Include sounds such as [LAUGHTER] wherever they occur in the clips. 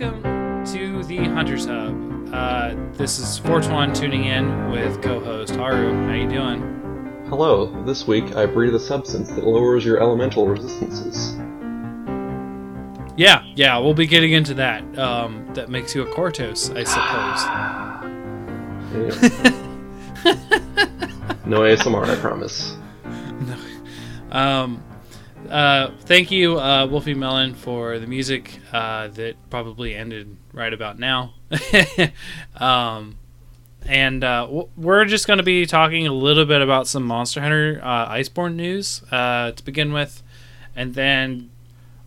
welcome to the Hunters Hub. Uh, this is Fortuan tuning in with co-host Haru. How you doing? Hello, this week I breathe a substance that lowers your elemental resistances. Yeah, yeah, we'll be getting into that. Um, that makes you a Cortos, I suppose. [LAUGHS] no ASMR, I promise. [LAUGHS] Um, uh, thank you, uh, Wolfie Melon, for the music uh, that probably ended right about now. [LAUGHS] um, and uh, w- we're just going to be talking a little bit about some Monster Hunter uh, Iceborne news to begin with, and then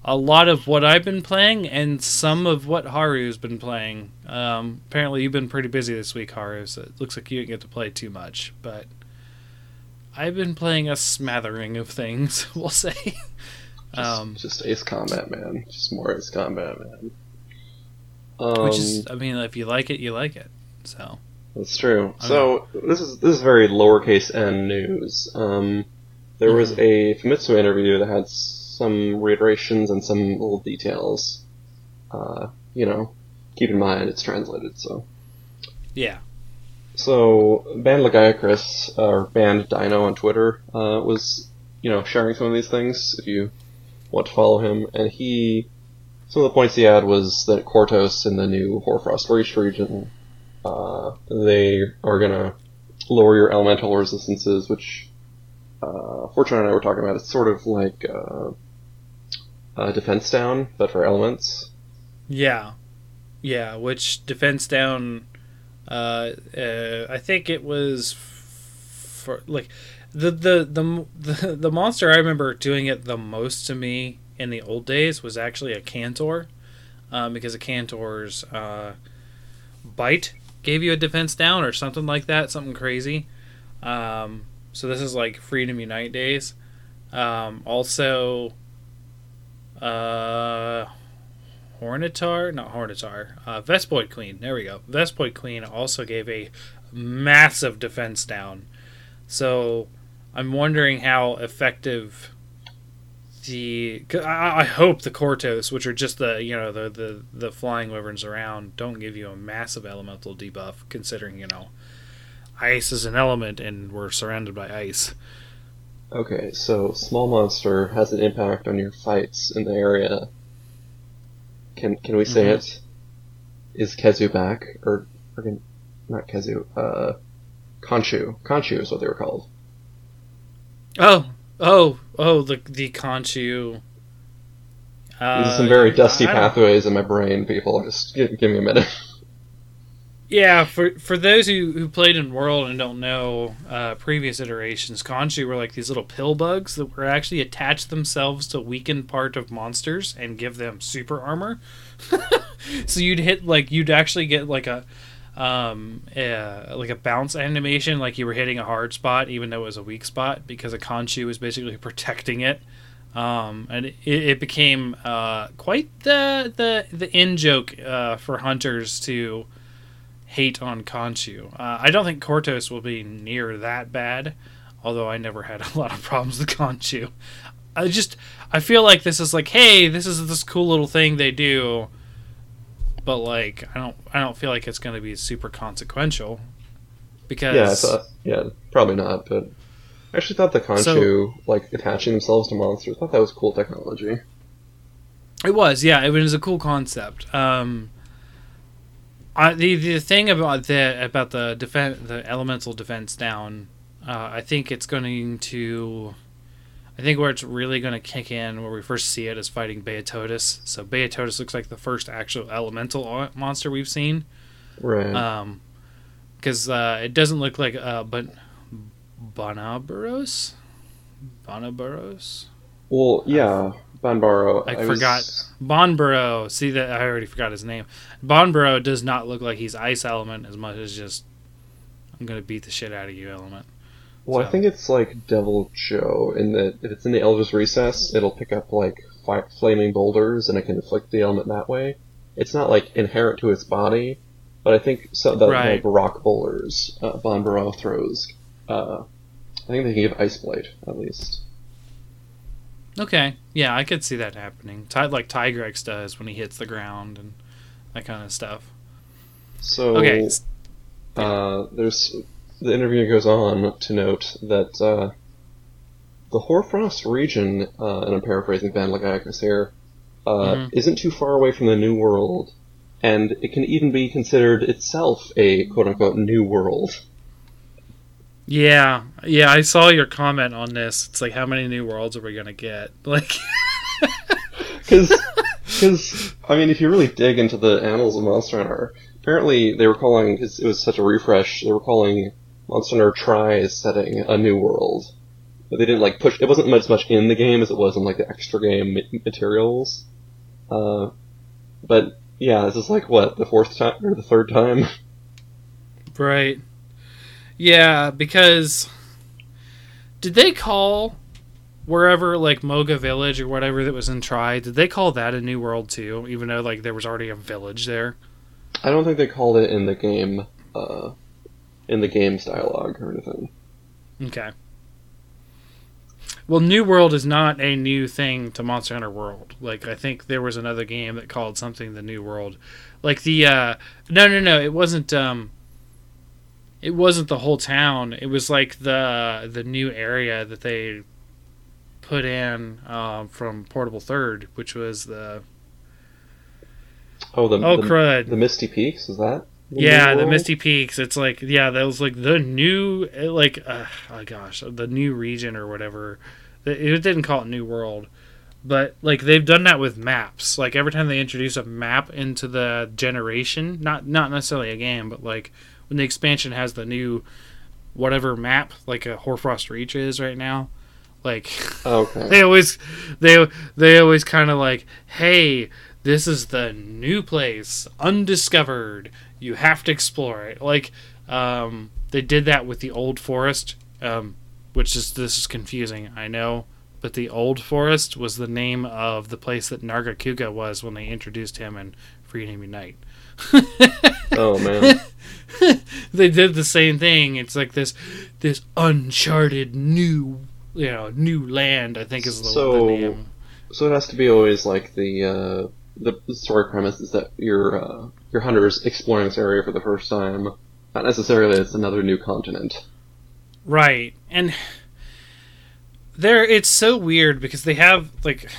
a lot of what I've been playing and some of what Haru's been playing. Um, apparently, you've been pretty busy this week, Haru, so it looks like you didn't get to play too much, but. I've been playing a smattering of things, [LAUGHS] we'll say. Just, um, just Ace Combat, man. Just more Ace Combat, man. Um, which is, I mean, if you like it, you like it. So that's true. So this is this is very lowercase n news. Um, there was Mhm. a Famitsu interview that had some reiterations and some little details. Uh, you know, keep in mind it's translated, so. yeah, So, Band Lagiacrus, uh, or Band Dino on Twitter, uh, was, you know, sharing some of these things if you want to follow him. And he, some of the points he had was that Cortos in the new Hoarfrost Reach region, uh, they are gonna lower your elemental resistances, which, uh, Fortune and I were talking about. It's sort of like, uh, Defense Down, but for elements. yeah, yeah. Which defense down? Uh, uh, I think it was for like the the the the the monster I remember doing it the most to me in the old days was actually Akantor, um, because Akantor's uh, bite gave you a defense down or something like that, something crazy. Um, so this is like Freedom Unite days. Um, also, uh, Hornetaur, not Hornetaur, uh, Vespoid Queen. There we go. Vespoid Queen also gave a massive defense down. So I'm wondering how effective the. I, I hope the Cortos, which are just the you know the the the flying wyverns around, don't give you a massive elemental debuff. Considering you know, ice is an element and we're surrounded by ice. Okay, so small monster has an impact on your fights in the area. Can can we say Mhm. it? Is Khezu back or, or can, not Khezu? Uh, Konchu. Konchu is what they were called. Oh, oh, oh, the the Konchu. Uh, These are some very dusty I don't- pathways in my brain. People, just give, give me a minute. [LAUGHS] Yeah, for for those who, who played in World and don't know uh, previous iterations, Konchu were like these little pill bugs that were actually attached themselves to weakened part of monsters and give them super armor. [LAUGHS] so you'd hit like you'd actually get like a um uh, like a bounce animation like you were hitting a hard spot even though it was a weak spot because a Konchu was basically [LAUGHS] protecting it. Um, and it, it became uh, quite the the the in joke uh, for hunters to hate on Konchu. Uh, I don't think Cortos will be near that bad, although I never had [LAUGHS] a lot of problems with Konchu. I just I feel like this is like, hey, this is this cool little thing they do, but like I don't I don't feel like it's going to be super consequential because yeah, I thought, yeah, probably not. But I actually thought the Konchu, like attaching themselves to monsters, I thought that was cool technology. It was, yeah. It was a cool concept. Um, I, the the thing about the about the defense, the elemental defense down, uh, I think it's going to, I think where it's really going to kick in, where we first see it, is fighting Beotodus. So Beotodus looks like the first actual elemental monster we've seen. Right. Um, because uh, it doesn't look like uh, but Banbaro, Banbaro. well, yeah, Banbaro. I, was- forgot Banbaro. See that I already forgot his name. Banbaro does not look like he's ice element as much as just I'm gonna beat the shit out of you element. Well, I think it's like Deviljho in that if it's in the Elder's Recess, it'll pick up like fi- flaming boulders and it can inflict the element that way. It's not like inherent to its body, but I think so that Right. like rock boulders, uh, Banbaro throws. Uh, I think they can give Iceblight at least. Okay, yeah, I could see that happening. Ty- like Tigrex does when he hits the ground and that kind of stuff. So Okay, uh, there's the interview goes on to note that uh, the Hoarfrost region, uh, and I'm paraphrasing Van Lagiacrus here, uh, Mhm. isn't too far away from the New World, and it can even be considered itself a quote unquote New World. Yeah, yeah, I saw your comment on this. It's like, how many new worlds are we gonna get? [LAUGHS] Like, Because, because I mean, if you really dig into the annals of Monster Hunter, apparently they were calling, because it was such a refresh, they were calling Monster Hunter Tri's setting a new world. But they didn't, like, push, it wasn't as much in the game as it was in, like, the extra game materials. Uh, but, yeah, this is like, what, the fourth time, or the third time? right? Yeah, because did they call wherever like Moga Village or whatever that was in Tri? Did they call that a new world too? Even though like there was already a village there. I don't think they called it in the game, uh, in the game's dialogue or anything. Okay. Well, New World is not a new thing to Monster Hunter World. Like I think there was another game that called something the New World. Like the uh no no no, it wasn't um it wasn't the whole town. It was like the the new area that they put in um, from Portable Third, which was the Oh, the, oh the, crud. the Misty Peaks, is that? the yeah, the? Misty Peaks. It's like yeah, that was like the new eh, like uh, oh gosh, the new region or whatever. It it didn't call it New World, but like they've done that with maps. Like every time they introduce a map into the generation, not not necessarily a game, but like when the expansion has the new whatever map, like a Hoarfrost Reach is right now. Like [LAUGHS] Okay. they always they they always kind of like hey this is the new place undiscovered you have to explore it like um, they did that with the old forest um, which is this is confusing i know but the old forest was the name of the place that nargacuga was when they introduced him in freedom unite [LAUGHS] Oh, man. [LAUGHS] they did the same thing it's like this this uncharted new you know new land i think is the, So- the name So it has to be always like the uh, the story premise is that your uh, your hunter's exploring this area for the first time. Not necessarily it's another new continent. Right. And there it's so weird because they have like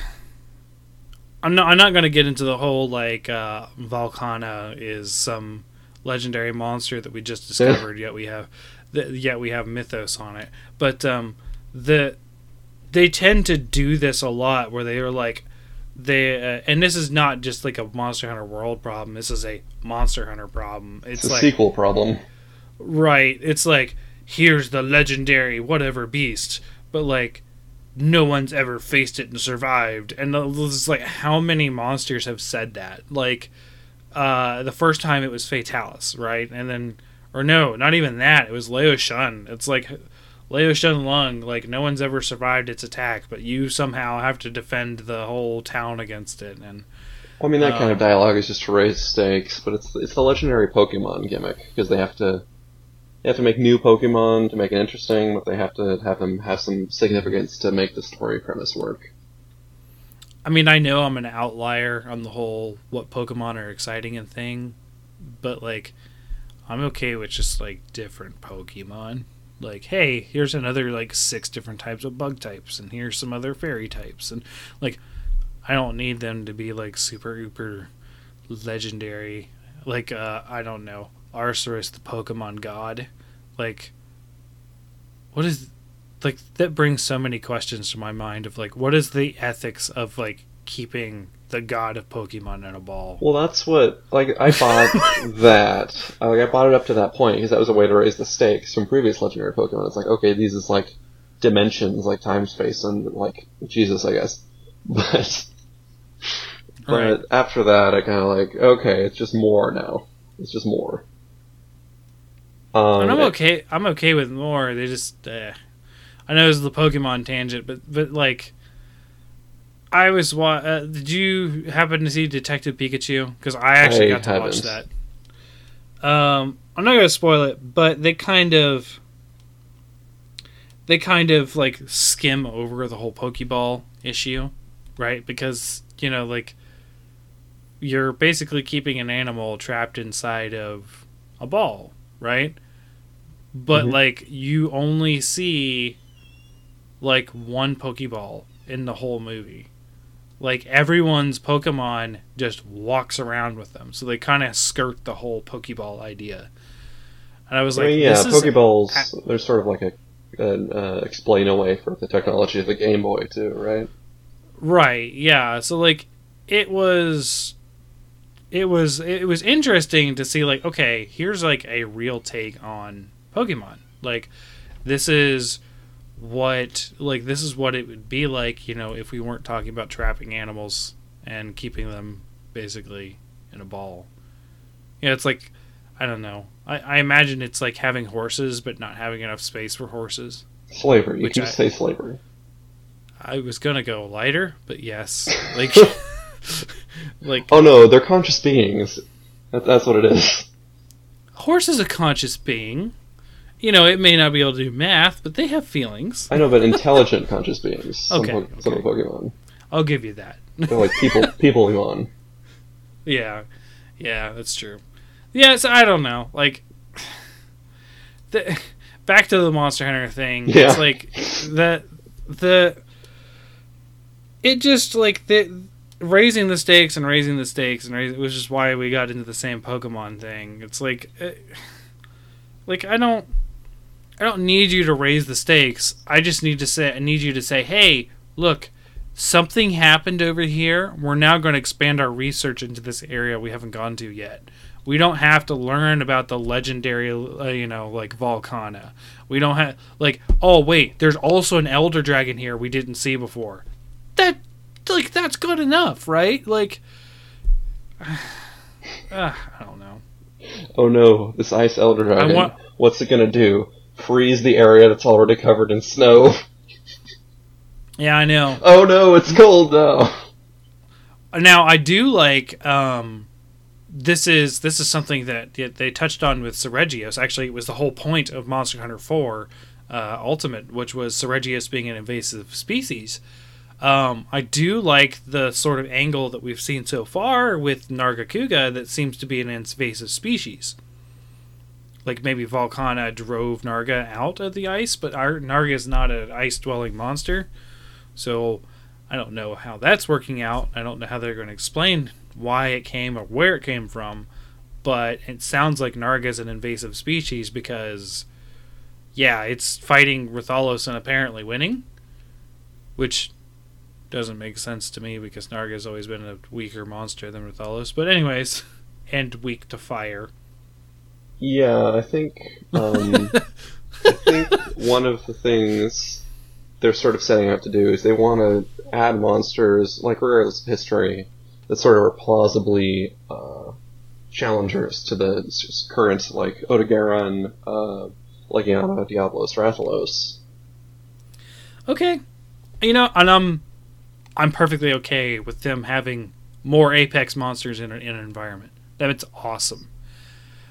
I'm not I'm not going to get into the whole like uh Velkhana is some legendary monster that we just discovered yet we have th- yet we have mythos on it. But um the they tend to do this a lot where they are like they uh, and this is not just like a Monster Hunter World problem. This is a Monster Hunter problem. It's, It's a like sequel problem. Right. It's like here's the legendary whatever beast, but like no one's ever faced it and survived. And it's like how many monsters have said that? Like uh the first time it was Fatalis, right? And then or no, not even that. It was Lao-Shan. It's like Lao-Shan Lung, like no one's ever survived its attack, but you somehow have to defend the whole town against it and I mean, that kind Um, of dialogue is just to raise stakes, but it's it's the legendary Pokemon gimmick because they have to they have to make new Pokemon to make it interesting, but they have to have them have some significance to make the story premise work. I mean, I know I'm an outlier on the whole what Pokemon are exciting and thing, but like, I'm okay with just like different Pokemon. Like, hey, here's another like six different types of bug types, and here's some other fairy types, and like, I don't need them to be like super uber legendary. Like, uh, I don't know, Arceus, the Pokemon God. Like, what is like that brings so many questions to my mind of like what is the ethics of like keeping the god of Pokemon in a ball? Well, that's what like I bought [LAUGHS] that. I, like I bought it up to that point because that was a way to raise the stakes from previous legendary Pokemon. It's like okay, these is like dimensions, like time, space, and like Jesus, I guess. [LAUGHS] But but Right. after that, I kind of like okay, it's just more now. It's just more. Um, and I'm okay. I'm okay with more. They just, uh, I know it's the Pokemon tangent, but but like, I was wa- uh, Did you happen to see Detective Pikachu? Because I actually I got to watch that. Um, I'm not gonna spoil it, but they kind of, they kind of like skim over the whole Pokeball issue, right? Because you know, like, you're basically keeping an animal trapped inside of a ball, right? But Mhm. like you only see like one Pokeball in the whole movie. Like everyone's Pokemon just walks around with them, so they kind of skirt the whole Pokeball idea. And I was I like, yeah, this is Pokeballs. There's sort of like a an uh, explain away for the technology of the Game Boy too, right? Right. Yeah. So like it was it was it was interesting to see like okay, here's like a real take on Pokemon. Like this is what like this is what it would be like, you know, if we weren't talking about trapping animals and keeping them basically in a ball. Yeah, it's like I don't know. I, I imagine it's like having horses but not having enough space for horses. Slavery. You can I- say slavery. I was gonna go lighter, but yes. [LAUGHS] Like [LAUGHS] like Oh no, they're conscious beings. That, that's what it is. horse is a conscious being. You know, it may not be able to do math, but they have feelings. I know, but intelligent conscious beings. Some, Okay, po- some Pokemon. I'll give you that. They're like people, [LAUGHS] people on. yeah, yeah, that's true. Yeah, so I don't know. Like, [SIGHS] the, back to the Monster Hunter thing. Yeah. It's like the the it just like the raising the stakes and raising the stakes and it was just why we got into the same Pokemon thing. It's like, eh, [SIGHS] like I don't, I don't need you to raise the stakes. I just need to say, I need you to say, hey, look, something happened over here. We're now going to expand our research into this area we haven't gone to yet. We don't have to learn about the legendary, uh, you know, like Velkhana. We don't have like, oh wait, there's also an Elder Dragon here we didn't see before. That, like, that's good enough, right? Like, [SIGHS] uh, I don't know. Oh no, this ice elder dragon. want- What's it gonna do? Freeze the area that's already covered in snow. [LAUGHS] Yeah, I know. Oh no, it's cold now. Now I do like um this is this is something that they touched on with Seregios. Actually, it was the whole point of Monster Hunter 4 uh, Ultimate, which was Seregios being an invasive species. Um, I do like the sort of angle that we've seen so far with Nargacuga that seems to be an invasive species. Like maybe Velkhana drove Narga out of the ice, but our, Narga is not an ice dwelling monster. So I don't know how that's working out. I don't know how they're going to explain why it came or where it came from. But it sounds like Narga is an invasive species because, yeah, it's fighting Rathalos and apparently winning, which doesn't make sense to me because Narga has always been a weaker monster than Rathalos. But anyways, [LAUGHS] and weak to fire. Yeah, I think um, [LAUGHS] I think one of the things they're sort of setting out to do is they want to add monsters, like regardless of history, that sort of are plausibly uh, challengers to the current, like Odogaron, uh, Legiana, Diablos, Rathalos. Okay, you know, and I'm I'm perfectly okay with them having more apex monsters in, a, in an environment. That's awesome.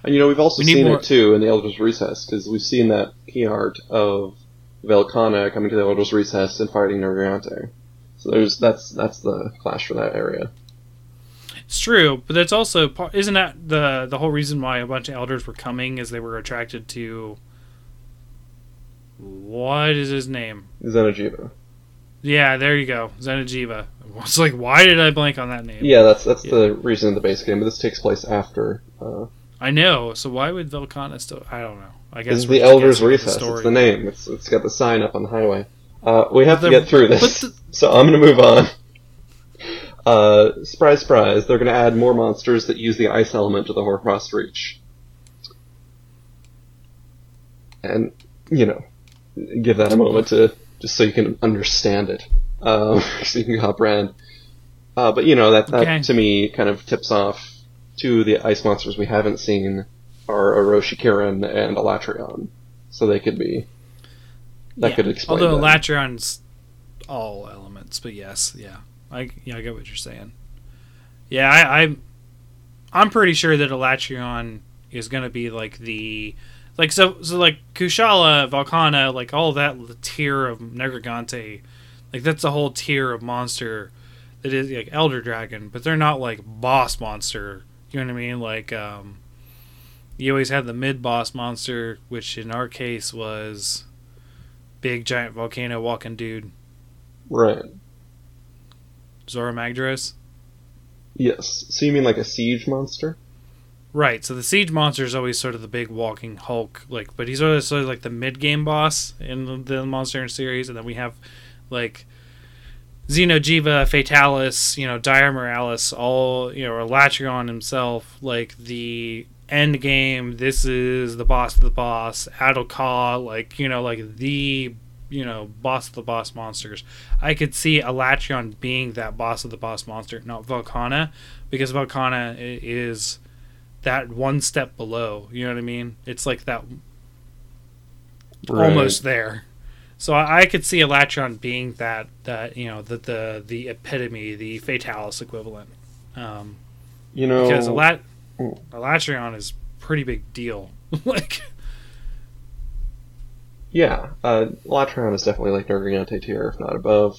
And you know, we've also We seen more- it too in the Elder's Recess, because we've seen that key art of Velkhana coming to the Elder's Recess and fighting Nergigante. So there's that's that's the clash for that area. It's true, but that's also part. Isn't that the the whole reason why a bunch of elders were coming? Is they were attracted to what is his name? Xeno'jiiva. Yeah, there you go, Xeno'jiiva. It's like, why did I blank on that name? Yeah, that's that's the reason in the base game, but this takes place after. Uh, I know. So why would Velkhana still? I don't know. I guess this is the Elder's Recess. story. it's the name. It's it's got the sign up on the highway. Uh, we have But to get through this, but [LAUGHS] so I'm gonna move on. Uh, surprise, surprise! They're gonna add more monsters that use the ice element to the Hoarfrost Reach, and you know, give that a moment to just so you can understand it, um, [LAUGHS] so you can comprehend. Uh, but you know that that Okay. to me kind of tips off to the ice monsters we haven't seen are Oroshi Kirin and Alatreon, so they could be that Yeah. could explain. Although that. Latrion's all elements, but yes, yeah, I yeah I get what you're saying. Yeah, I, I'm I'm pretty sure that Alatreon is gonna be like the like so so like Kushala, Velkhana, like all that tier of Nergigante, like that's a whole tier of monster that is like Elder Dragon, but they're not like boss monster. You know what I mean? Like um, you always had the mid boss monster, which in our case was big giant volcano walking dude Right. Zorah Magdaros. Yes. So you mean like a siege monster? Right. So the siege monster is always sort of the big walking Hulk, like, but he's always sort of like the mid game boss in the, the Monster Hunter series, and then we have like Xeno'jiiva, Fatalis, you know, Dire Miralis, all you know, or Latrion himself, like the end game. This is the boss of the boss, Adalka, like you know, like the you know boss of the boss monsters. I could see Alatreon being that boss of the boss monster, not Velkhana, because Velkhana is that one step below. You know what I mean? It's like that Right. almost there. So I, I could see Alatreon being that that you know the the the epitome, the Fatalis equivalent. Um, You know. because Elat- Mm. Alatreon is pretty big deal. [LAUGHS] like Yeah, uh, Latron is definitely like Nergigante tier, if not above,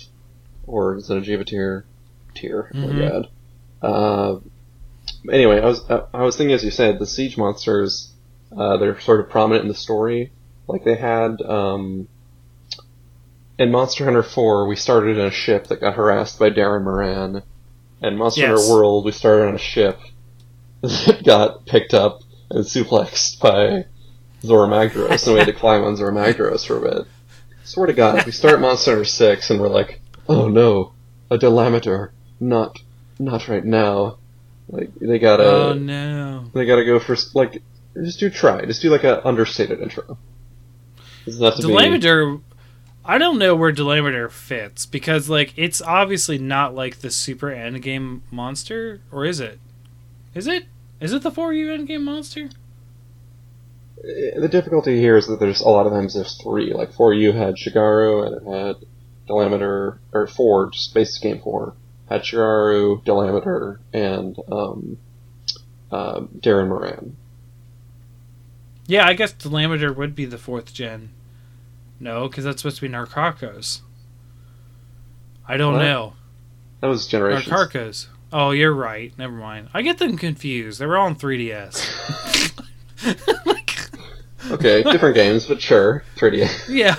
or Xeno'jiiva tier. Tier, oh Mhm. my god. Uh, anyway, I was uh, I was thinking as you said, the siege monsters, uh, they're sort of prominent in the story. Like they had um, in Monster Hunter 4, we started in a ship that got harassed by Dah'ren Mohran, and Monster Yes. Hunter World, we started on a ship [LAUGHS] that got picked up and suplexed by Zorah Magdaros, and we had to [LAUGHS] climb on Zorah Magdaros for a bit. Swear to God, we start Monster Hunter 6, and we're like, oh no, a Dalamadur, not, not right now. Like, they gotta, oh no. they gotta go for, like, just do try, just do like a understated intro. Doesn't have to be- Dalamadur I don't know where Dalamadur fits because like it's obviously not like the super endgame monster or is it? Is it? Is it the 4U endgame monster? Uh, the difficulty here is that there's a lot of times there's three. Like four U had Shagaru and it had Dalamadur or four, just basic game four. Had Shagaru, Dalamadur, and um, uh, Dah'ren Mohran. Yeah, I guess Dalamadur would be the fourth gen. No, because that's supposed to be Nakarkos. I don't What? know. That was Generations. Nakarkos. Oh, you're right. Never mind. I get them confused. They were all on 3DS. [LAUGHS] [LAUGHS] Okay, different games, but sure, 3D. yeah.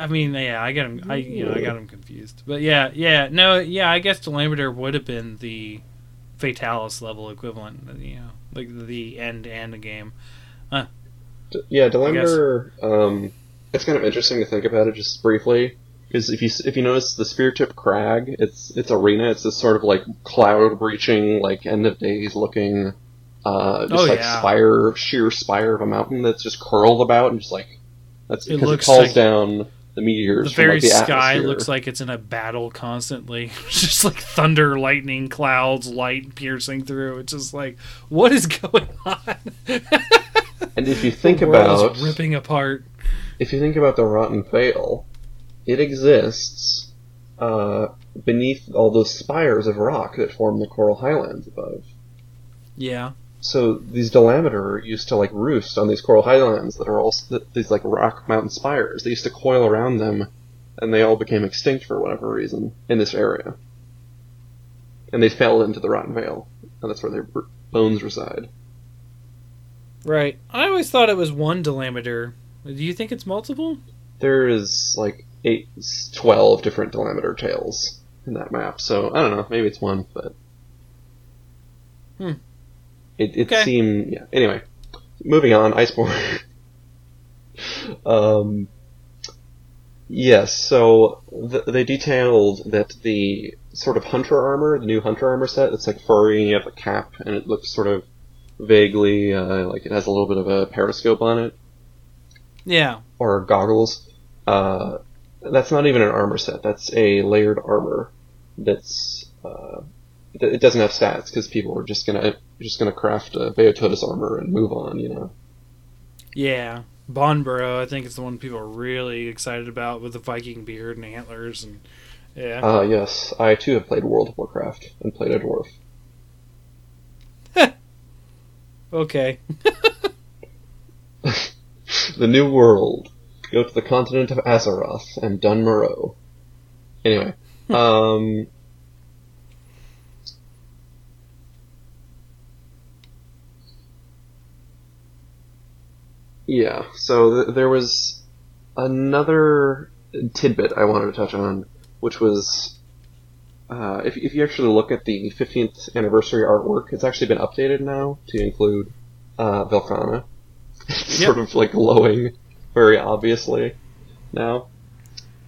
I mean, yeah, I got them. I you know I got him confused. But yeah, yeah, no, yeah. I guess Dalamadur would have been the Fatalis level equivalent. You know, like the end and the game. D- yeah, Dalamadur. Um, it's kind of interesting to think about it just briefly. Because if you if you notice the spear tip crag, its its arena, it's this sort of like cloud breaching, like end of days looking, uh, just Oh, like yeah. spire, sheer spire of a mountain that's just curled about and just like that's It because it, looks calls like- down the meteors. The from, very like, the sky atmosphere. looks like it's in a battle constantly. [LAUGHS] just like thunder, lightning, clouds, light piercing through. It's just like, what is [LAUGHS] going on? [LAUGHS] And if you think The about ripping apart. if you think about the Rotten Vale, it exists uh, beneath all those spires of rock that form the Coral Highlands above. Yeah. So these Dalamadur used to like roost on these coral highlands that are all these like rock mountain spires. They used to coil around them, and they all became extinct for whatever reason in this area. And they fell into the Rotten Vale, and that's where their bones reside. Right. I always thought it was one Dalamadur. Do you think it's multiple? There is like eight, twelve different Dalamadur tails in that map. So I don't know. Maybe it's one, but Hmm. it it Okay. seemed yeah. Anyway, moving on. Iceborne. [LAUGHS] um. Yes. So th- they detailed that the sort of hunter armor, the new hunter armor set, it's like furry and you have a cap, and it looks sort of vaguely uh, like it has a little bit of a periscope on it Yeah. or goggles. Uh, that's not even an armor set. That's a layered armor. That's uh, it it doesn't have stats because people are just gonna just gonna craft a Beotodus armor and move on. You know. Yeah. Banbaro, I think it's the one people are really excited about with the Viking beard and antlers and yeah. Ah, yes. I too have played World of Warcraft and played a dwarf. Okay. [LAUGHS] the New World. Go to the continent of Azeroth and Dun Morogh. Anyway, [LAUGHS] um, yeah, so th- there was another tidbit I wanted to touch on, which was uh, if, if you actually look at the 15th anniversary artwork, it's actually been updated now to include uh, Velkhana. [LAUGHS] It's Yep. sort of like glowing very obviously now.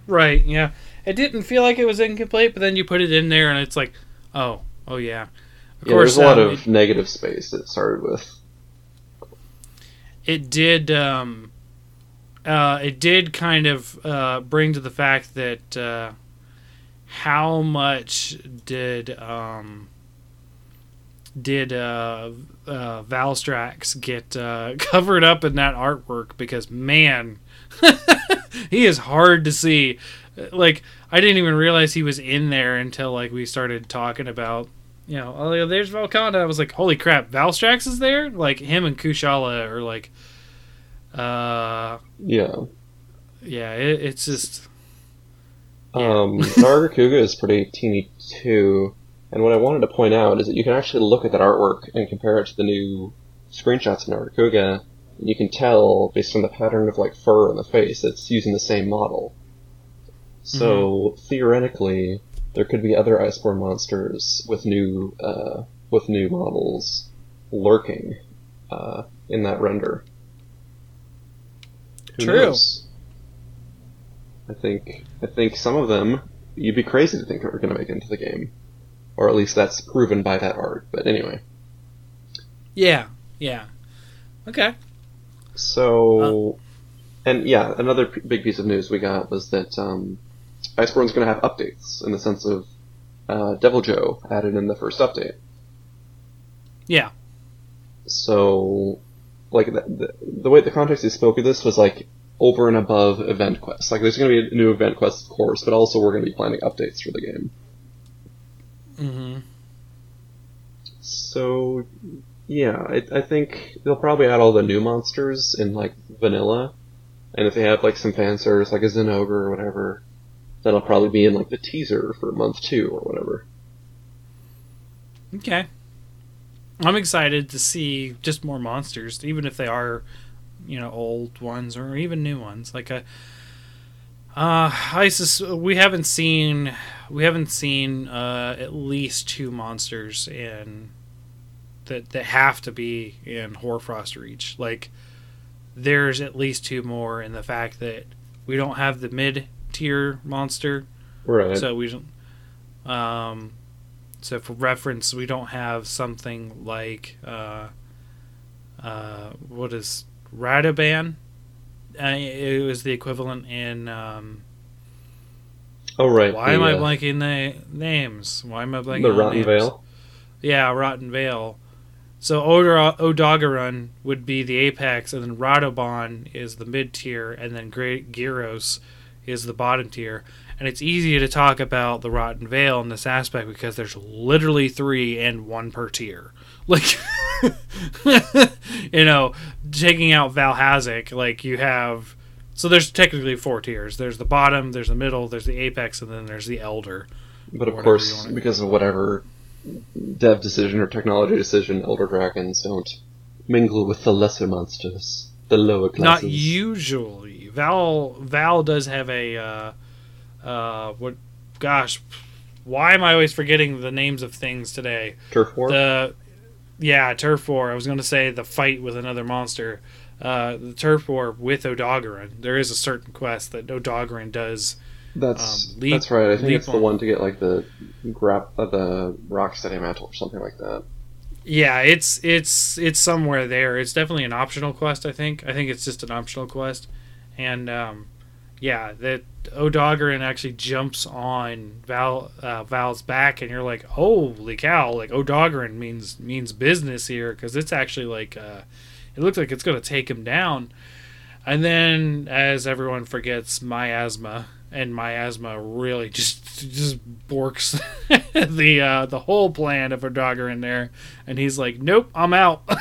Right, yeah. It didn't feel like it was incomplete, but then you put it in there and it's like, oh, oh yeah. Of Yeah, there's a lot um, of negative space that it started with. it did um, uh, it did kind of uh, bring to the fact that uh, how much did um, did uh, uh, Valstrax get uh, [LAUGHS] covered up in that artwork? Because man [LAUGHS] he is hard to see. Like I didn't even realize he was in there until like we started talking about you know oh there's Velkhana I was like holy crap Valstrax is there? Like him and Kushala are like uh Yeah. yeah it, it's just Um, Nargacuga is pretty teeny too, and what I wanted to point out is that you can actually look at that artwork and compare it to the new screenshots of Nargacuga, and you can tell based on the pattern of like fur on the face, it's using the same model. So theoretically, there could be other Iceborne monsters with new uh, with new models lurking uh, in that render. Who True. knows? I think I think some of them you'd be crazy to think are going to make it into the game, or at least that's proven by that art. But anyway, yeah yeah. Okay. So and yeah, another p- big piece of news we got was that um, Iceborne's going to have updates in the sense of uh, Deviljho added in the first update. yeah. So, like the, the, the way the context he spoke of this was like over and above event quests. Like there's going to be a new event quest, of course, but also we're going to be planning updates for the game. mm-hmm. So, yeah, I, I think they'll probably add all the new monsters in like vanilla, and if they have like some fan service, like a Zinogre or whatever, that'll probably be in like the teaser for month two or whatever. Okay. I'm excited to see just more monsters, even if they are, you know, old ones or even new ones. Like a, uh, I sus- we haven't seen we haven't seen uh, at least two monsters in that that have to be in Hoarfrost Reach. Like there's at least two more in the fact that we don't have the mid tier monster Right. so we don't. Um, so for reference, we don't have something like uh, uh, what is Radobaan? Uh, it was the equivalent in. Um, oh, right. why the, am I uh, blanking the names? Why am I blanking The Rotten names? Vale. Yeah, Rotten Vale. So Odor- Odogaron would be the apex, and then Radobaan is the mid tier, and then Great Girros is the bottom tier. And it's easy to talk about the Rotten Vale in this aspect because there's literally three and one per tier. Like, [LAUGHS] you know, taking out Vaal Hazak, like you have. So there's technically four tiers. There's the bottom, there's the middle, there's the apex, and then there's the elder. But of course, because of whatever dev decision or technology decision, Elder Dragons don't mingle with the lesser monsters, the lower classes. Not usually. Val Val does have a uh, uh, what? Gosh, why am I always forgetting the names of things today? Turf War? The yeah, turf war. I was going to say the fight with another monster. Uh, the turf war with Odogaron. There is a certain quest that Odogaron does. that's um, leap- that's right. I think it's the one to get like the grap uh, the rock steady mantle or something like that. Yeah, it's it's it's somewhere there. It's definitely an optional quest. I think. I think it's just an optional quest, and um, yeah, that Odogaron actually jumps on Val uh, Val's back, and you're like, holy cow! Like Odogaron means means business here because it's actually like uh, it looks like it's gonna take him down. And then, as everyone forgets, miasma and miasma really just just borks [LAUGHS] the uh, the whole plan of Odogaron there, and he's like, "Nope, I'm out." [LAUGHS]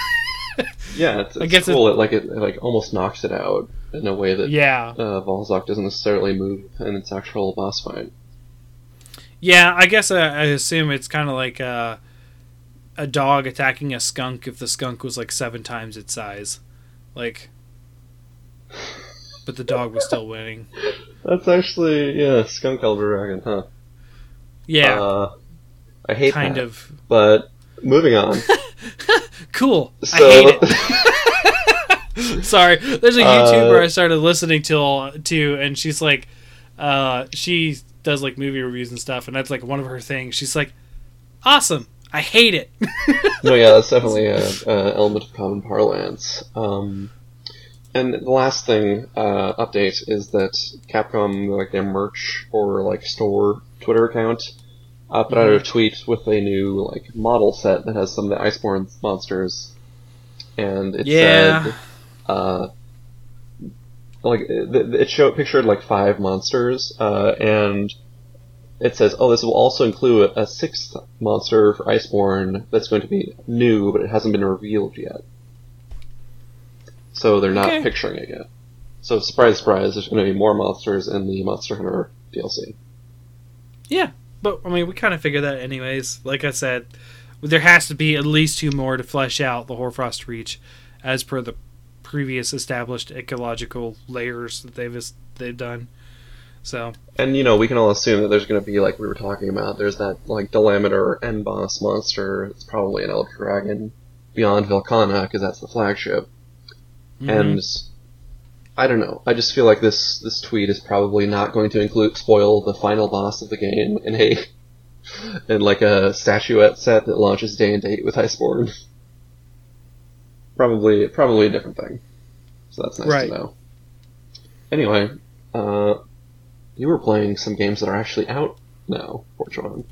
Yeah, it's, it's guess cool. It, like it, it like almost knocks it out in a way that yeah, uh, Volzok doesn't necessarily move in its actual boss fight. Yeah, I guess I, I assume it's kind of like a, a dog attacking a skunk if the skunk was like seven times its size, like. But the dog was still winning. [LAUGHS] That's actually yeah, Skunk Elder Dragon, huh? Yeah, Uh, I hate kind that. of. But moving on. [LAUGHS] Cool. So I hate it. [LAUGHS] [LAUGHS] Sorry, there's a YouTuber Uh, I started listening to to, and she's like, uh, she does like movie reviews and stuff, and that's like one of her things. She's like, awesome. I hate it. [LAUGHS] no, yeah, that's definitely a, a element of common parlance. Um, and the last thing uh, update is that Capcom, like their merch or like store Twitter account, uh, put out a tweet with a new like model set that has some of the Iceborne monsters, and it Yeah. said, uh, like it, it showed pictured like five monsters, uh, and it says, "Oh, this will also include a sixth monster for Iceborne that's going to be new, but it hasn't been revealed yet." So they're not Okay. picturing it yet. So surprise, surprise, there's going to be more monsters in the Monster Hunter DLC. Yeah, but I mean, we kind of figured that anyways. Like I said, there has to be at least two more to flesh out the Hoarfrost Reach, as per the previous established ecological layers that they've they've done. So And you know, we can all assume that there's going to be like we were talking about. There's that like Dalamadur end boss monster. It's probably an Elder Dragon beyond Velkhana because that's the flagship. mhm. And I don't know. I just feel like this this tweet is probably not going to include spoil the final boss of the game in a [LAUGHS] in like a statuette set that launches day and date with Iceborne. [LAUGHS] probably probably a different thing. So that's nice Right. to know. Anyway, uh, you were playing some games that are actually out now, Fortron.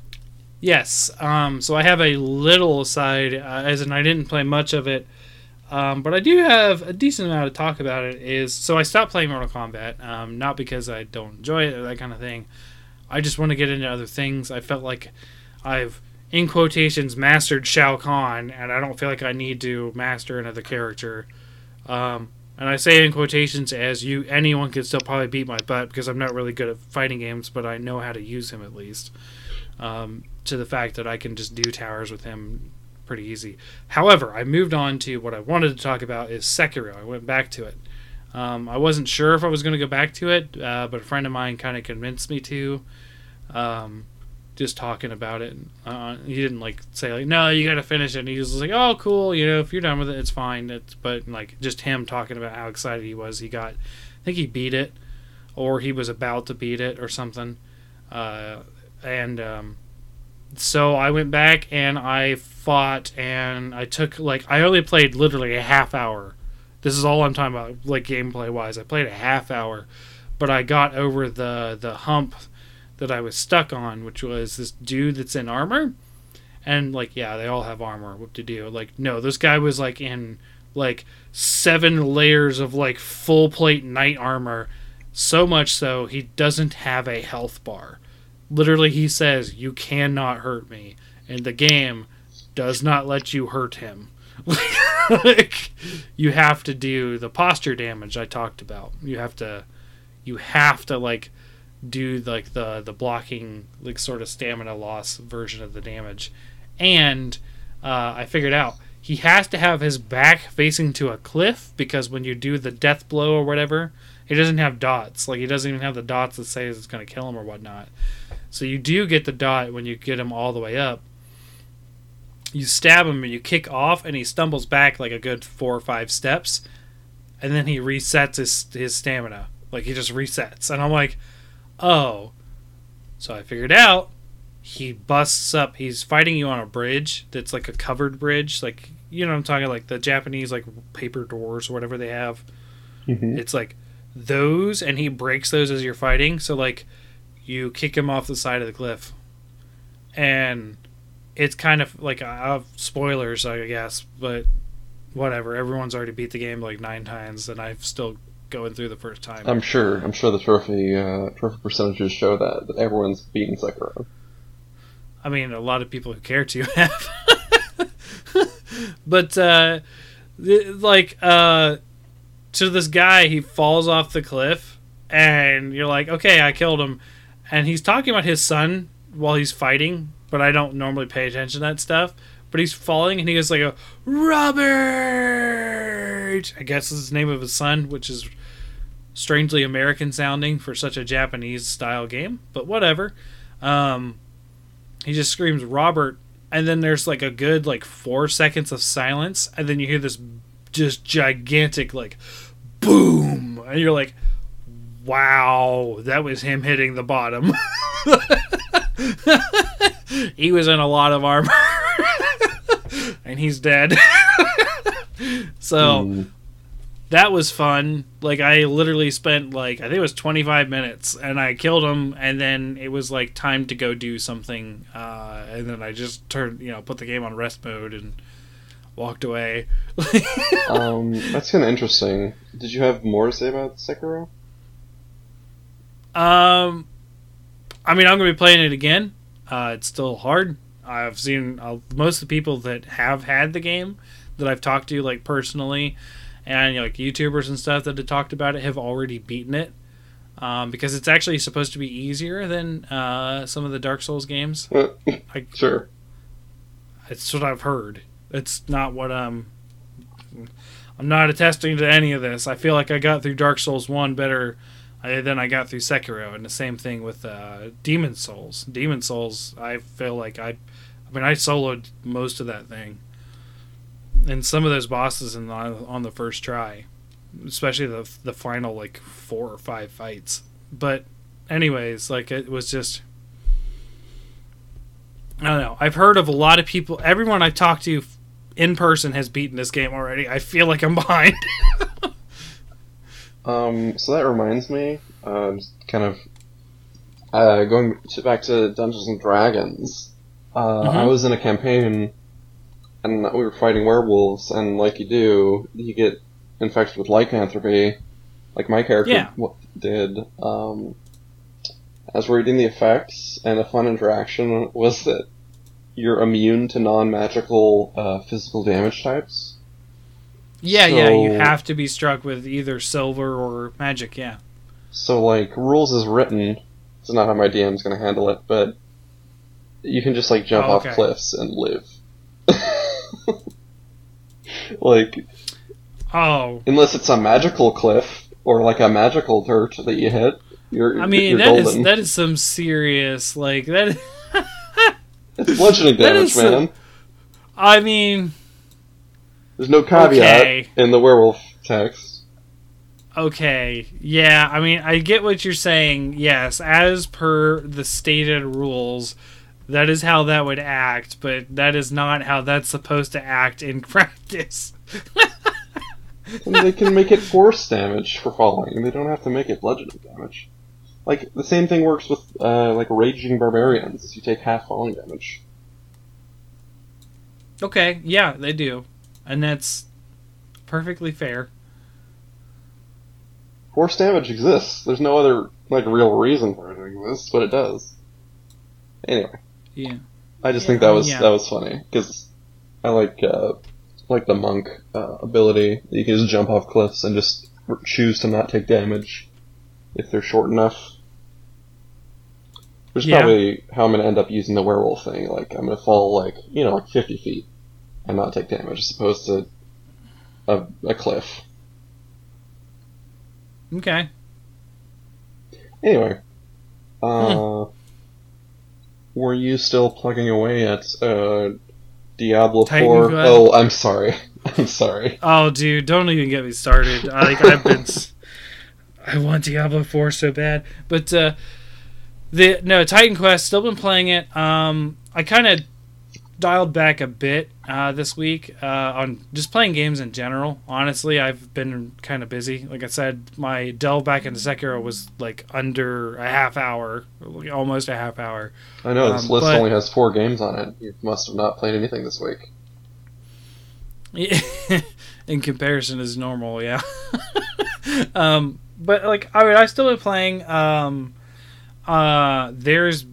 Yes. Um, so I have a little aside, uh, as in I didn't play much of it, um, but I do have a decent amount to talk about it. Is so I stopped playing Mortal Kombat, um, not because I don't enjoy it or that kind of thing. I just want to get into other things. I felt like I've, in quotations, mastered Shao Kahn, and I don't feel like I need to master another character. Um, and I say in quotations as you anyone could still probably beat my butt because I'm not really good at fighting games, but I know how to use him at least um, to the fact that I can just do towers with him pretty easy. However, I moved on to what I wanted to talk about is Sekiro. I went back to it. Um, I wasn't sure if I was going to go back to it, uh, but a friend of mine kind of convinced me to. Um, just talking about it, uh, he didn't like say like, "No, you got to finish it." And he was like, "Oh, cool. You know, if you're done with it, it's fine." It's, but like just him talking about how excited he was. He got, I think he beat it, or he was about to beat it, or something. Uh, and um, so I went back and I fought and I took like I only played literally a half hour. This is all I'm talking about, like gameplay wise. I played a half hour, but I got over the the hump that I was stuck on, which was this dude that's in armor, and like yeah, they all have armor. What to do? Like no, this guy was like in like seven layers of like full plate knight armor, so much so he doesn't have a health bar. Literally he says you cannot hurt me. And the game does not let you hurt him. [LAUGHS] Like you have to do the posture damage i talked about. You have to you have to like do like the the blocking like sort of stamina loss version of the damage. And uh, i figured out he has to have his back facing to a cliff because when you do the death blow or whatever he doesn't have dots. Like he doesn't even have the dots that say it's going to kill him or whatnot. So you do get the dot when you get him all the way up. You stab him and you kick off, and he stumbles back like a good four or five steps, and then he resets his his stamina. Like he just resets, and I'm like, oh. So I figured out he busts up. He's fighting you on a bridge that's like a covered bridge, like you know what I'm talking like the Japanese like paper doors or whatever they have. Mm-hmm. It's like those, and he breaks those as you're fighting. So like you kick him off the side of the cliff, and it's kind of like I have spoilers, I guess, but whatever. Everyone's already beat the game like nine times, and I've still going through the first time. I'm sure. I'm sure the trophy uh, trophy percentages show that that everyone's beaten Sekiro. I mean, a lot of people who care to [LAUGHS] have. but uh, th- like uh, to this guy, he falls off the cliff, and you're like, okay, I killed him, and he's talking about his son while he's fighting, but I don't normally pay attention to that stuff. But he's falling, and he goes like a Robert. I guess is the name of his son, which is strangely American sounding for such a Japanese style game. But whatever. Um, he just screams Robert, and then there's like a good like four seconds of silence, and then you hear this just gigantic like boom, and you're like, wow, that was him hitting the bottom. [LAUGHS] he was in a lot of armor, [LAUGHS] and he's dead. [LAUGHS] so. That was fun. Like I literally spent like I think it was 25 minutes and I killed him and then it was like time to go do something uh, and then I just turned, you know, put the game on rest mode and walked away. [LAUGHS] um, that's kind of interesting. Did you have more to say about Sekiro? Um, I mean, I'm gonna be playing it again. Uh, it's still hard. I've seen uh, most of the people that have had the game that I've talked to, like personally, and you know, like YouTubers and stuff that have talked about it, have already beaten it. Um, because it's actually supposed to be easier than uh, some of the Dark Souls games. I, [LAUGHS] sure. It's what I've heard. It's not what I'm. I'm not attesting to any of this. I feel like I got through Dark Souls one better uh, than I got through Sekiro, and the same thing with uh, Demon Souls. Demon Souls, I feel like I, I mean, I soloed most of that thing, and some of those bosses in the, on the first try, especially the the final like four or five fights. But, anyways, like it was just. I don't know. I've heard of a lot of people. Everyone I've talked to in person has beaten this game already. I feel like I'm [LAUGHS] behind. um, so that reminds me, uh, kind of uh, going back to Dungeons and Dragons. Uh, Mhm. I was in a campaign, and we were fighting werewolves, and like you do, you get infected with lycanthropy, like my character Yeah. did. Um, as we're reading the effects, and a fun interaction was that you're immune to non-magical uh, physical damage types. yeah, yeah. You have to be struck with either silver or magic. Yeah. So, like, rules is written. It's not how my DM's gonna handle it, but you can just, like, jump Oh, off cliffs and live. [LAUGHS] like, Oh, unless it's a magical cliff, or like a magical dirt that you hit, you're, I mean you're that is golden. that is some serious like that. [LAUGHS] it's bludgeoning damage, is some- man. I mean, There's no caveat Okay. in the werewolf text. okay, yeah. I mean, I get what you're saying. Yes, as per the stated rules, that is how that would act, but that is not how that's supposed to act in [LAUGHS] practice. And they can make it force damage for falling. And they don't have to make it bludgeoning damage. Like, the same thing works with, uh, like, raging barbarians. You take half falling damage. Okay, yeah, they do, and that's perfectly fair. Force damage exists. There's no other like real reason for it to exist, but it does. Anyway, Yeah. I just Yeah, think that was yeah. that was funny because I like uh, like the monk uh, ability. You can just jump off cliffs and just choose to not take damage if they're short enough. Which is Yeah. probably how I'm gonna end up using the werewolf thing. Like I'm gonna fall like you know like 50 feet and not take damage as opposed to a, a cliff. Okay. Anyway, uh, Hmm. Were you still plugging away at uh, Diablo Titan Four? Quest? Oh, I'm sorry. [LAUGHS] I'm sorry. Oh, dude, don't even get me started. I, like I've been, [LAUGHS] I want Diablo Four so bad, but uh, the no Titan Quest. Still been playing it. Um, I kind of dialed back a bit uh, this week uh, on just playing games in general. Honestly, I've been kind of busy. Like I said, my delve back into Sekiro was like under a half hour, almost a half hour. I know this Um, list but- only has four games on it. You must have not played anything this week. [LAUGHS] in comparison is normal yeah [LAUGHS] um but like i mean i still been playing um uh there's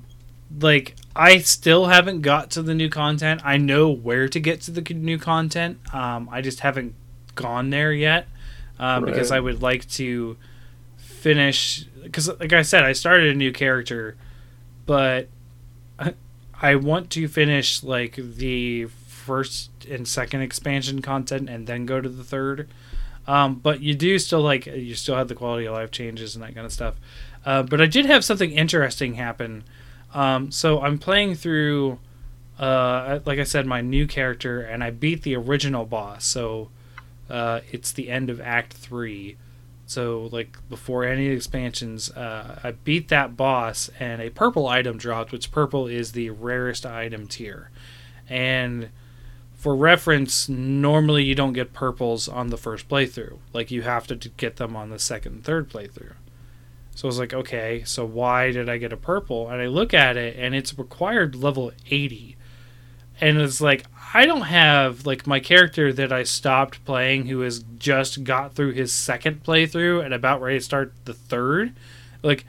like i still haven't got to the new content i know where to get to the new content um i just haven't gone there yet um, because i would like to finish because like i said i started a new character but [LAUGHS] I want to finish like the first and second expansion content and then go to the third. Um, but you do still like you still have the quality of life changes and that kind of stuff. Uh, but I did have something interesting happen. Um, so I'm playing through, uh, like I said, my new character, and I beat the original boss. So uh, it's the end of Act Three. So like before any expansions, uh, I beat that boss, and a purple item dropped, which purple is the rarest item tier, and for reference, normally you don't get purples on the first playthrough. Like you have to get them on the second third playthrough. So I was like, okay, so why did I get a purple? And I look at it and it's required level 80. And it's like, I don't have like my character that I stopped playing who has just got through his second playthrough and about ready to start the third. Like,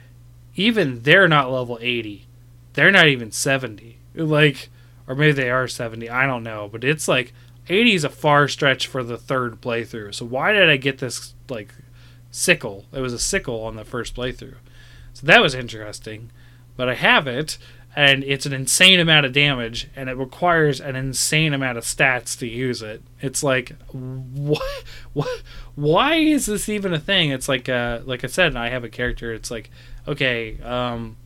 even they're not level 80. They're not even 70. Like, or maybe they are 70. I don't know. But it's like 80 is a far stretch for the third playthrough. So why did I get this like sickle? It was a sickle on the first playthrough. So that was interesting. But I have it, and it's an insane amount of damage, and it requires an insane amount of stats to use it. It's like, what, [LAUGHS] what, why is this even a thing? It's like, uh, like I said, I have a character. It's like, okay, um,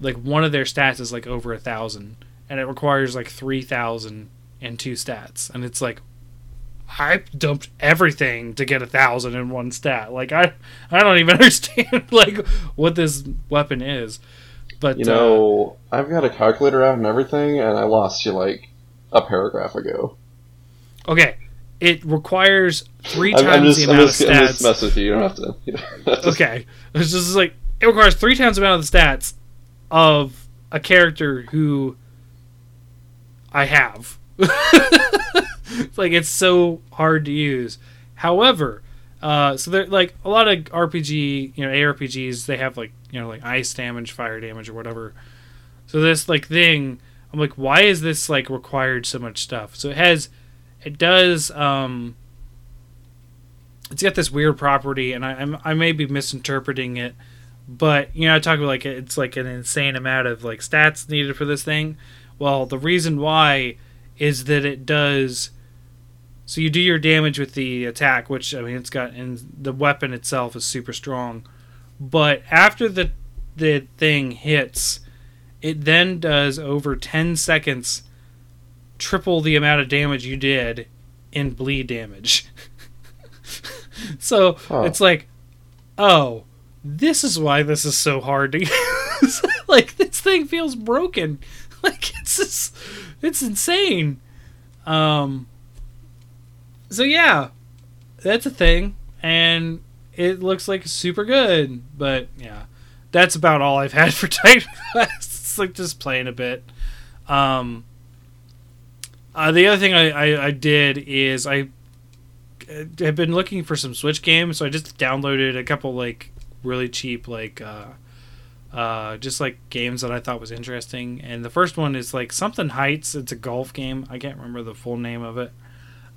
like one of their stats is like over a thousand, and it requires like three thousand and two stats, and it's like, I dumped everything to get a thousand in one stat. Like I, I don't even [LAUGHS] understand like what this weapon is. But you know, uh, I've got a calculator out and everything, and I lost you like a paragraph ago. Okay, it requires three times I'm just, the amount just, of stats. I'm just mess with you. You don't have to. [LAUGHS] You know, okay, it's just like it requires three times the amount of the stats of a character who I have. [LAUGHS] it's [LAUGHS] like it's so hard to use. However, uh, so they're like a lot of RPG, you know, ARPGs. They have like you know like ice damage, fire damage, or whatever. So this like thing, I'm like, why is this like required so much stuff? So it has, it does. um It's got this weird property, and I I'm, I may be misinterpreting it, but you know, I talk about like it's like an insane amount of like stats needed for this thing. Well, the reason why is that it does so you do your damage with the attack, which I mean it's got and the weapon itself is super strong. But after the the thing hits, it then does over 10 seconds triple the amount of damage you did in bleed damage. [LAUGHS] so huh. it's like, oh, this is why this is so hard to use. [LAUGHS] like this thing feels broken. [LAUGHS] Like it's just, it's insane. Um so yeah, that's a thing, and it looks like super good. But yeah, that's about all I've had [LAUGHS] for Titan Quest. it's like just playing a bit. Um, uh, the other thing I, I, I did is I have been looking for some Switch games, so I just downloaded a couple like really cheap like uh, uh, just like games that I thought was interesting. And the first one is like something Heights. It's a golf game. I can't remember the full name of it.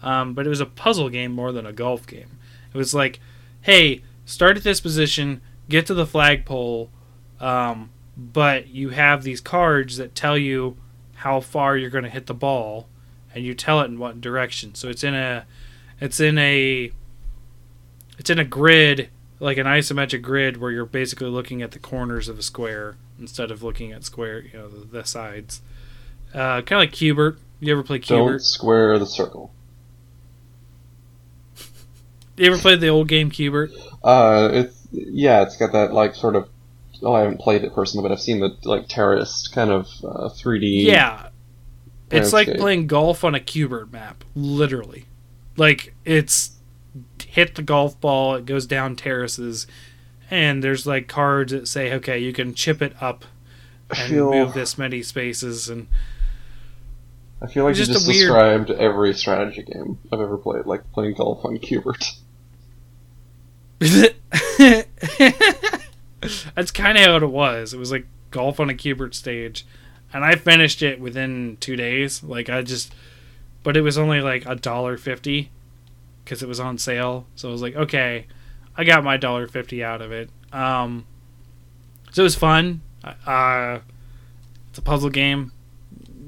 Um, but it was a puzzle game more than a golf game. It was like, hey, start at this position, get to the flagpole, um, but you have these cards that tell you how far you're going to hit the ball, and you tell it in what direction. So it's in a, it's in a, it's in a grid like an isometric grid where you're basically looking at the corners of a square instead of looking at square, you know, the, the sides. Uh, kind of like Q*bert. You ever play Q*bert? Don't square the circle. You ever played the old game Q*bert? Uh, it's yeah, it's got that like sort of. Oh, I haven't played it personally, but I've seen the like terrorist kind of uh, 3D. Yeah, it's like playing golf on a Q*bert map, literally. Like it's hit the golf ball, it goes down terraces, and there's like cards that say, okay, you can chip it up and feel... move this many spaces, and I feel like you just, just weird... described every strategy game I've ever played, like playing golf on Q*bert. [LAUGHS] [LAUGHS] That's kind of how it was. It was like golf on a Q*bert stage, and I finished it within two days. Like I just, but it was only like a dollar fifty because it was on sale. So I was like, okay, I got my dollar fifty out of it. Um, so it was fun. Uh, it's a puzzle game.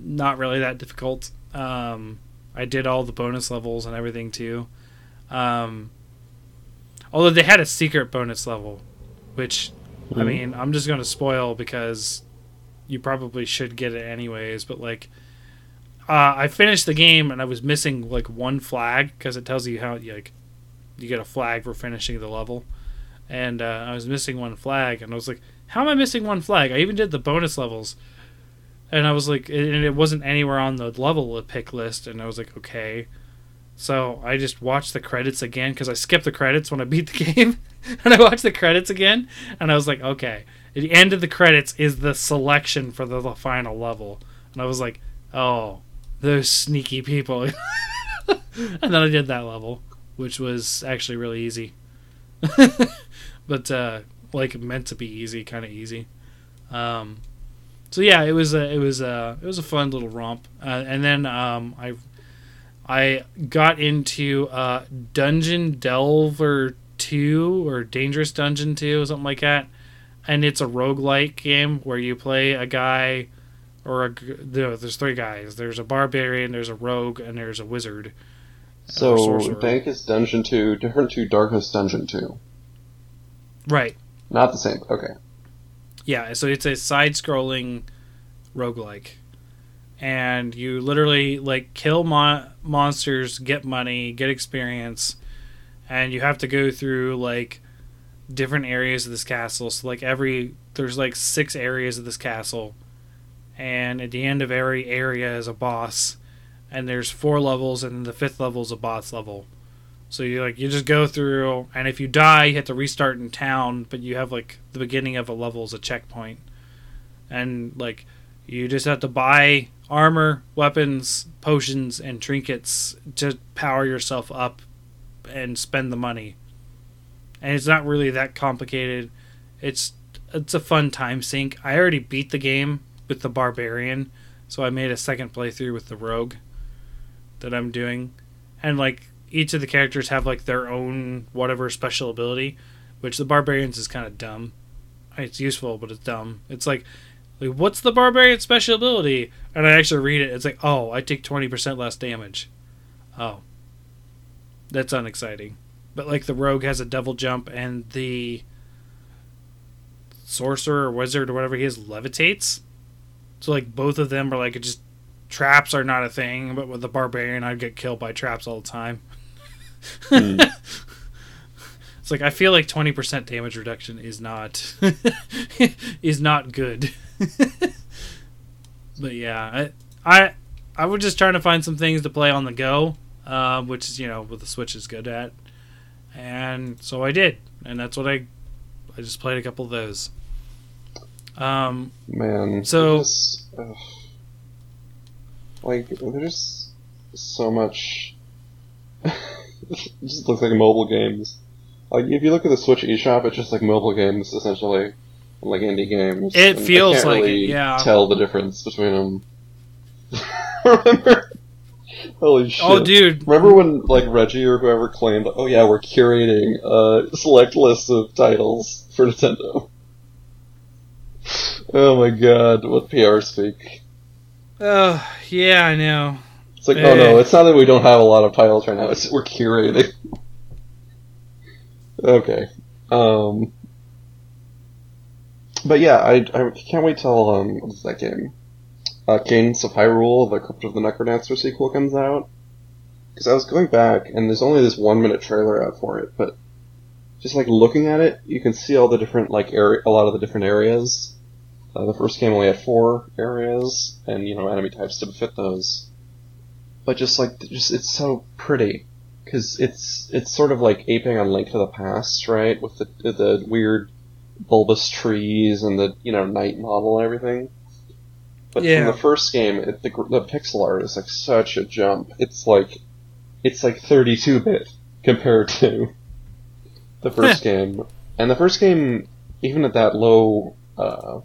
not really that difficult. Um, I did all the bonus levels and everything too. Um, although they had a secret bonus level, which I Mhm. mean, I'm just gonna spoil because you probably should get it anyways. But like, uh, I finished the game and I was missing like one flag because it tells you how you like you get a flag for finishing the level, and uh, I was missing one flag and I was like, how am I missing one flag? I even did the bonus levels. And I was like, and it wasn't anywhere on the level pick list, and I was like, okay. So I just watched the credits again because I skipped the credits when I beat the [LAUGHS] game, and I watched the credits again, and I was like, okay. At the end of the credits is the selection for the, the final level, and I was like, oh, those sneaky people. [LAUGHS] and then I did that level, which was actually really easy, [LAUGHS] but uh, like meant to be easy, kind of easy. Um, so yeah, it was a it was a it was a fun little romp, uh, and then um, I I got into uh, Dungeon Delver two or Dangerous Dungeon two or something like that, and it's a roguelike game where you play a guy or a there's three guys. There's a barbarian, there's a rogue, and there's a wizard. So. Darkest Dungeon 2, different to Darkest Dungeon 2. Right. Not the same. Okay. Yeah, so it's a side-scrolling roguelike. And you literally like kill mon- monsters, get money, get experience, and you have to go through like different areas of this castle. So like every there's like six areas of this castle. And at the end of every area is a boss. And there's four levels and the fifth level is a boss level. So you like you just go through, and if you die, you have to restart in town. But you have like the beginning of a level as a checkpoint, and like you just have to buy armor, weapons, potions, and trinkets to power yourself up and spend the money. And it's not really that complicated. It's it's a fun time sink. I already beat the game with the barbarian, so I made a second playthrough with the rogue that I'm doing, and like each of the characters have like their own whatever special ability, which the barbarians is kind of dumb. It's useful, but it's dumb. It's like, like what's the barbarian special ability? And I actually read it. It's like, oh, I take twenty percent less damage. Oh, that's unexciting. But like the rogue has a double jump, and the sorcerer or wizard or whatever he is levitates. So like both of them are like just traps are not a thing, but with the barbarian, I'd get killed by traps all the time. Hmm. [LAUGHS] It's like I feel like twenty percent damage reduction is not [LAUGHS] is not good. [LAUGHS] but yeah, I, I I was just trying to find some things to play on the go, uh, which is you know what the Switch is good at, and so I did, and that's what I I just played a couple of those. Um, Man. So- ugh. like, there's so much. it [LAUGHS] just looks like mobile games. Like, if you look at the Switch eShop, it's just like mobile games, essentially. Like indie games. It feels like it, yeah. Tell the difference between them. [LAUGHS] Remember? Holy shit. oh, dude, Remember when, like, Reggie or whoever claimed, oh yeah, we're curating a select list of titles for Nintendo? [LAUGHS] Oh my god, what PR speak. oh yeah, I know. It's like, oh Eh. no, it's not that we don't have a lot of titles right now, it's we're curating. [LAUGHS] okay. Um. But yeah, I, I can't wait till, um, what is that game? Uh, Cadence of Hyrule, the Crypt of the Necrodancer sequel comes out. Because I was going back, and there's only this one minute trailer out for it, but just like looking at it, you can see all the different, like, area, a lot of the different areas. Uh, the first game only had four areas, and, you know, enemy types to fit those but just like just it's so pretty because it's it's sort of like aping on Link to the Past, right? With the the weird bulbous trees and the you know night model and everything. But Yeah. from the first game, it, the the pixel art is like such a jump. It's like it's like 32 bit compared to the first game, and the first game even at that low. Uh,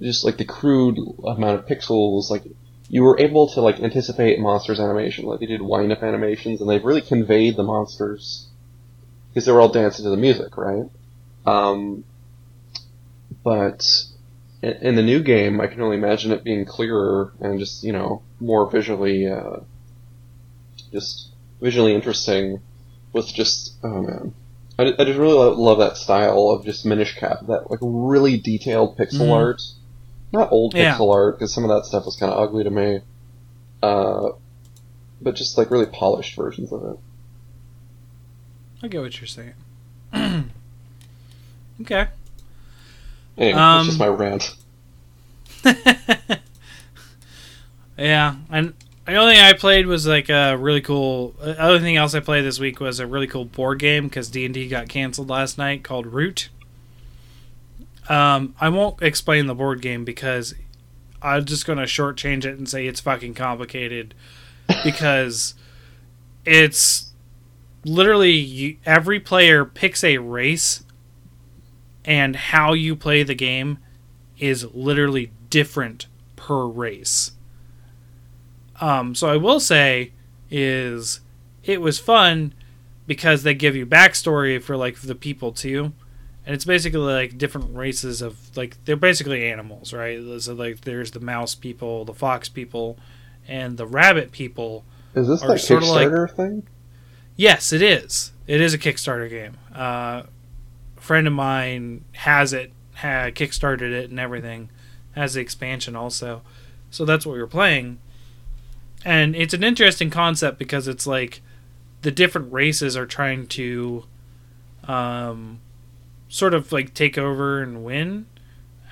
just like the crude amount of pixels, like you were able to like anticipate monsters animation, like they did wind up animations, and they've really conveyed the monsters because they were all dancing to the music, right? Um, but in, the new game, I can only imagine it being clearer and just you know more visually, uh, just visually interesting. With just oh man, I, I just really love, love that style of just Minish Cap, that like really detailed pixel Mhm. art. Not old Yeah. pixel art because some of that stuff was kind of ugly to me. Uh, but just like really polished versions of it. I get what you're saying. [CLEARS THROAT] okay. Anyway, Um, that's just my rant. [LAUGHS] yeah, and the only thing I played was like a really cool. Other thing else I played this week was a really cool board game because D and D got canceled last night called Root. Um, I won't explain the board game because I'm just gonna shortchange it and say it's fucking complicated [LAUGHS] because it's literally you, every player picks a race and how you play the game is literally different per race. Um, so I will say is it was fun because they give you backstory for like the people too, and it's basically like different races of like they're basically animals, right? So like there's the mouse people, the fox people, and the rabbit people. Is this that sorta like- Kickstarter thing? Yes, it is. It is a Kickstarter game. Uh, friend of mine has it, had kickstarted it and everything, has the expansion also. So that's what we were playing. And it's an interesting concept because it's like the different races are trying to um, sort of like take over and win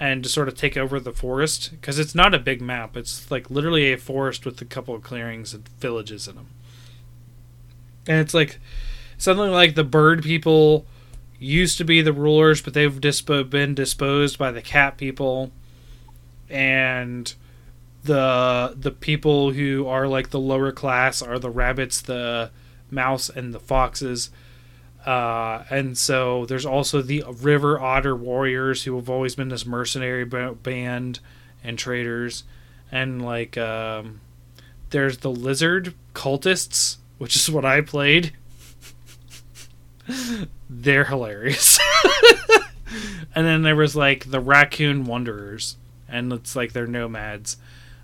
and to sort of take over the forest because it's not a big map. It's like literally a forest with a couple of clearings and villages in them. And it's like something like the bird people used to be the rulers, but they've dispo- been disposed by the cat people, and the the people who are like the lower class are the rabbits, the mouse, and the foxes. Uh, and so there's also the river otter warriors who have always been this mercenary band and traders, and like um, there's the lizard cultists, which is what I played. [LAUGHS] They're hilarious. [LAUGHS] and then there was like the raccoon wanderers, and it's like they're nomads.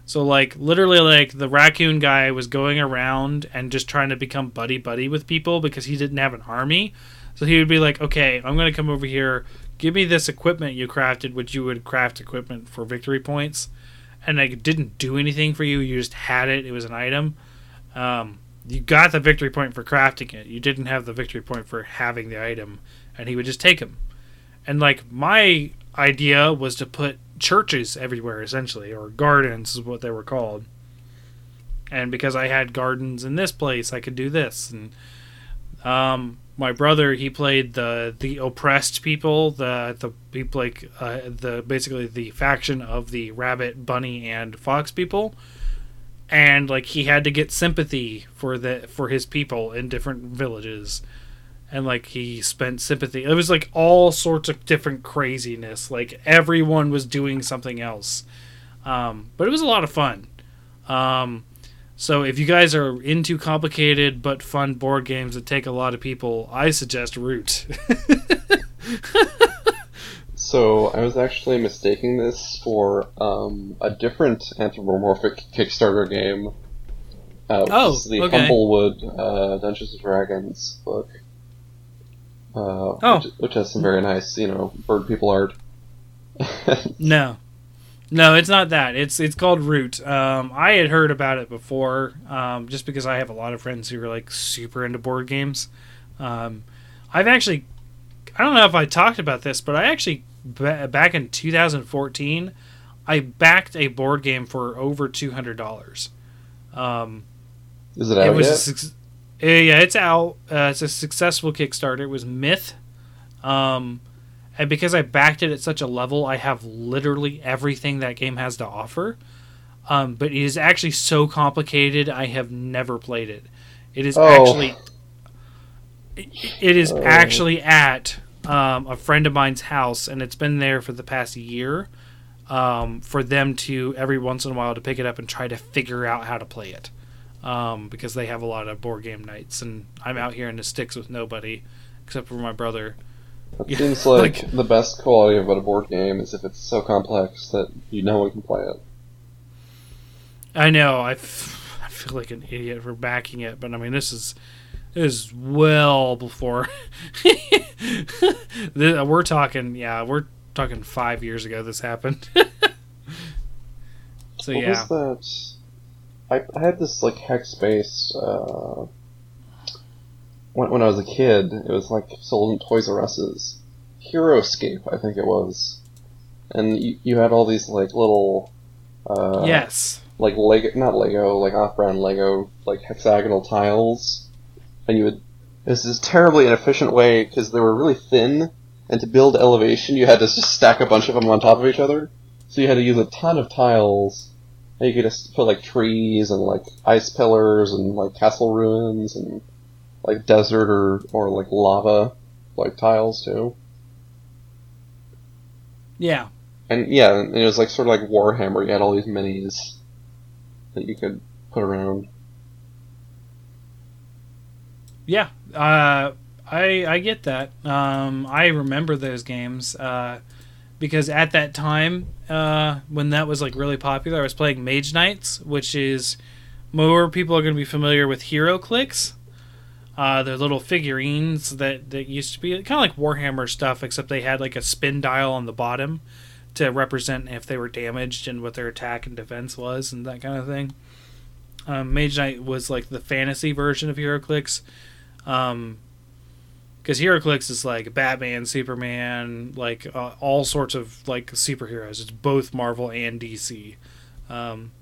So like literally like the raccoon guy was going around and just trying to become buddy buddy with people because he didn't have an army. So he would be like, "Okay, I'm going to come over here. Give me this equipment you crafted, which you would craft equipment for victory points." And it didn't do anything for you. You just had it. It was an item. Um, you got the victory point for crafting it. You didn't have the victory point for having the item, and he would just take them. And like my idea was to put churches everywhere, essentially, or gardens is what they were called. And because I had gardens in this place, I could do this. And um, my brother, he played the the oppressed people, the the people like uh, the basically the faction of the rabbit, bunny, and fox people and like he had to get sympathy for the for his people in different villages. And like he spent sympathy. It was like all sorts of different craziness. Like everyone was doing something else. Um, but it was a lot of fun. Um, so if you guys are into complicated but fun board games that take a lot of people i suggest root [LAUGHS] So I was actually mistaking this for um, a different anthropomorphic Kickstarter game. Uh, which Oh, is the okay. Humblewood uh, Dungeons and Dragons book. Uh, Oh. which, which has some very nice, you know, bird people art. [LAUGHS] No, no, it's not that. It's it's called Root. Um, I had heard about it before, um, just because I have a lot of friends who are like super into board games. Um, I've actually, I don't know if I talked about this, but I actually ba- back in 2014, I backed a board game for over two hundred dollars. Um, Is it it was yet? suc- uh, yeah, it's out. Uh, it's a successful Kickstarter. It was Myth, um, and because I backed it at such a level, I have literally everything that game has to offer. Um, but it is actually so complicated. I have never played it. It is Oh. actually. It, it is Oh. actually at um, a friend of mine's house, and it's been there for the past year. Um, for them to every once in a while to pick it up and try to figure out how to play it um, because they have a lot of board game nights, and I'm out here in the sticks with nobody except for my brother. It Yeah, [LAUGHS] seems like, like- the best quality about a board game is if it's so complex that you no one can play it. I know. I, f- I feel like an idiot for backing it, but I mean, this is is well before. [LAUGHS] We're talking, yeah, we're talking five years ago. This happened. [LAUGHS] so what yeah, was that? I, I had this like hex based uh, when when I was a kid. It was like sold in Toys R Us's. HeroScape, I think it was, and you, you had all these like little uh, yes, like Lego, not Lego, like off-brand Lego, like hexagonal tiles, and you would. This is terribly inefficient way because they were really thin, and to build elevation, you had to just stack a bunch of them on top of each other. So you had to use a ton of tiles. And you could just put like trees and like ice pillars and like castle ruins and like desert or or like lava like tiles too. yeah, And yeah, and it was like sort of like Warhammer. You had all these minis that you could put around. Yeah. Uh, I I get that. Um, I remember those games uh, because at that time uh, when that was like really popular, I was playing Mage Knights, which is more people are going to be familiar with HeroClix. Uh, they're little figurines that, that used to be kind of like Warhammer stuff, except they had like a spin dial on the bottom to represent if they were damaged and what their attack and defense was and that kind of thing. Um, Mage Knight was like the fantasy version of Hero HeroClix. Um, because HeroClix is like Batman, Superman, like uh, all sorts of like superheroes. It's both Marvel and DC. Um,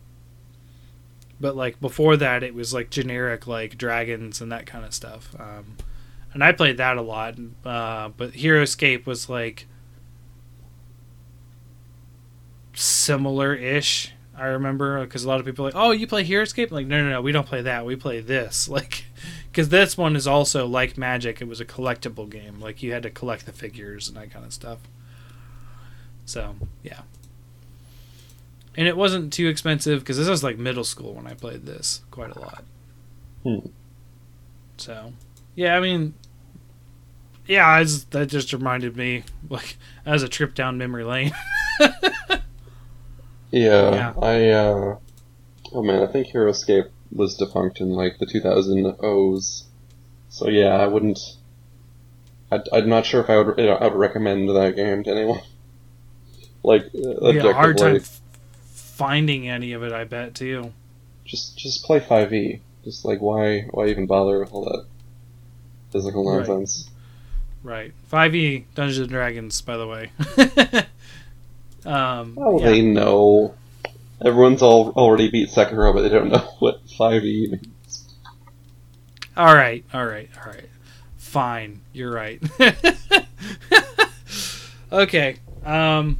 but like before that, it was like generic like dragons and that kind of stuff. Um, and I played that a lot. Uh, but HeroScape was like similar-ish. I remember because a lot of people like, oh, you play HeroScape? I'm like, no, no, no, we don't play that. We play this. [LAUGHS] Like, because this one is also like Magic. It was a collectible game. Like you had to collect the figures and that kind of stuff. So yeah, and it wasn't too expensive because this was like middle school when I played this quite a lot. Hmm. So yeah, I mean, yeah, I just, that just reminded me [LAUGHS] like as a trip down memory lane. [LAUGHS] Yeah, Yeah. I, uh, oh man, I think HeroScape was defunct in like the 2000s. So yeah, I wouldn't, I'd, I'm not sure if I would, you know, I would recommend that game to anyone. [LAUGHS] Like, uh, yeah, hard time f- finding any of it. I bet too. just, just play 5e. Just like, why, why even bother with all that physical Right. nonsense? Right. 5e Dungeons and Dragons, by the way. [LAUGHS] um, Oh, yeah. they know. Everyone's all already beat Sekiro, but they don't know [LAUGHS] what 5e means. All right. All right. All right. Fine. You're right. [LAUGHS] okay. Um,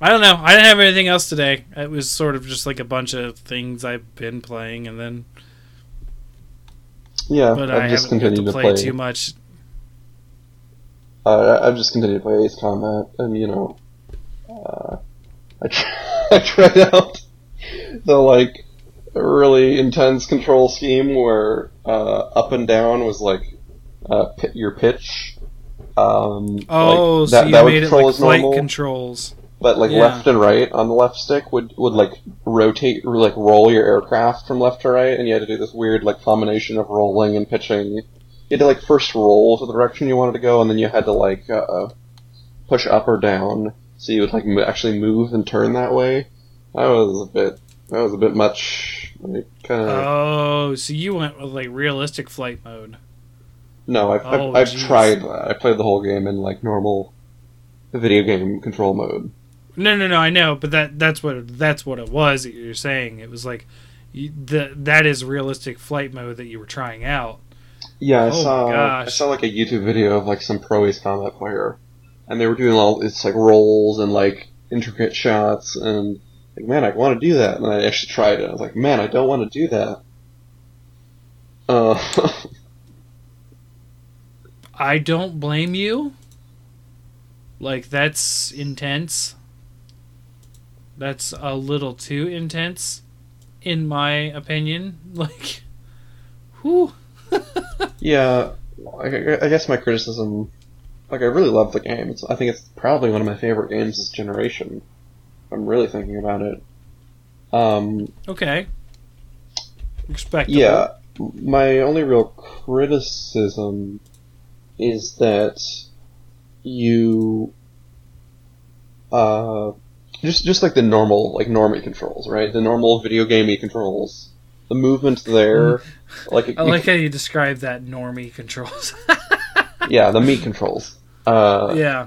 I don't know. I didn't have anything else today. It was sort of just like a bunch of things I've been playing, and then Yeah, but I've I just continued to to play, play. too much. Uh, I've just continued to play Ace Combat, and you know, uh, I, [LAUGHS] tr- [LAUGHS] I tried out the like really intense control scheme where uh, up and down was like uh, pi your pitch. Um, Oh, like, so that, you that would made it like flight normal, controls. but like Yeah. left and right on the left stick would would like rotate, or, like roll your aircraft from left to right, and you had to do this weird like combination of rolling and pitching. You had to like first roll to the direction you wanted to go, and then you had to like uh, push up or down, so you would like actually move and turn that way. That was a bit. That was a bit much. Like, kind of. Oh, so you went with like realistic flight mode. no, I've oh, I've, I've tried that. I played the whole game in like normal video game control mode. No, no, no. I know, but that that's what that's what it was that you're saying. It was like you, the that is realistic flight mode that you were trying out. Yeah, I Oh saw I saw like a YouTube video of like some pro Ace Combat player, and they were doing all it's like rolls and like intricate shots, and like man, I want to do that, and I actually tried it. I was like, man, I don't want to do that. Uh, [LAUGHS] I don't blame you. Like that's intense. That's a little too intense, in my opinion. [LAUGHS] Like, whew. [LAUGHS] yeah, I, I guess my criticism like I really love the game. It's, I think it's probably one of my favorite games this generation. I'm really thinking about it. Um, Okay. Respectable. yeah, my only real criticism is that you, uh, just just like the normal like normie controls, right? The normal video gamey controls. The movement there, like I like [LAUGHS] how you describe that normie controls. [LAUGHS] yeah, the meat controls. Uh, yeah.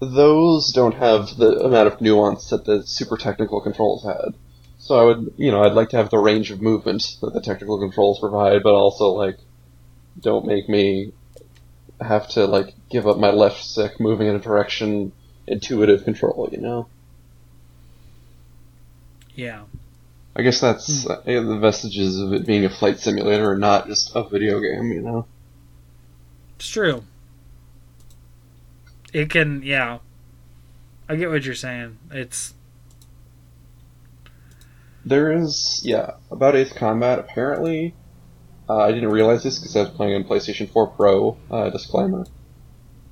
those don't have the amount of nuance that the super technical controls had. So I would, you know, I'd like to have the range of movement that the technical controls provide, but also like, don't make me have to like give up my left stick moving in a direction intuitive control, you know. Yeah. I guess that's uh, the vestiges of it being a flight simulator and not just a video game, you know. It's true. It can, yeah. I get what you're saying. It's There is, yeah, about Ace Combat. Apparently, uh, I didn't realize this because I was playing on PlayStation 4 Pro. Uh, disclaimer.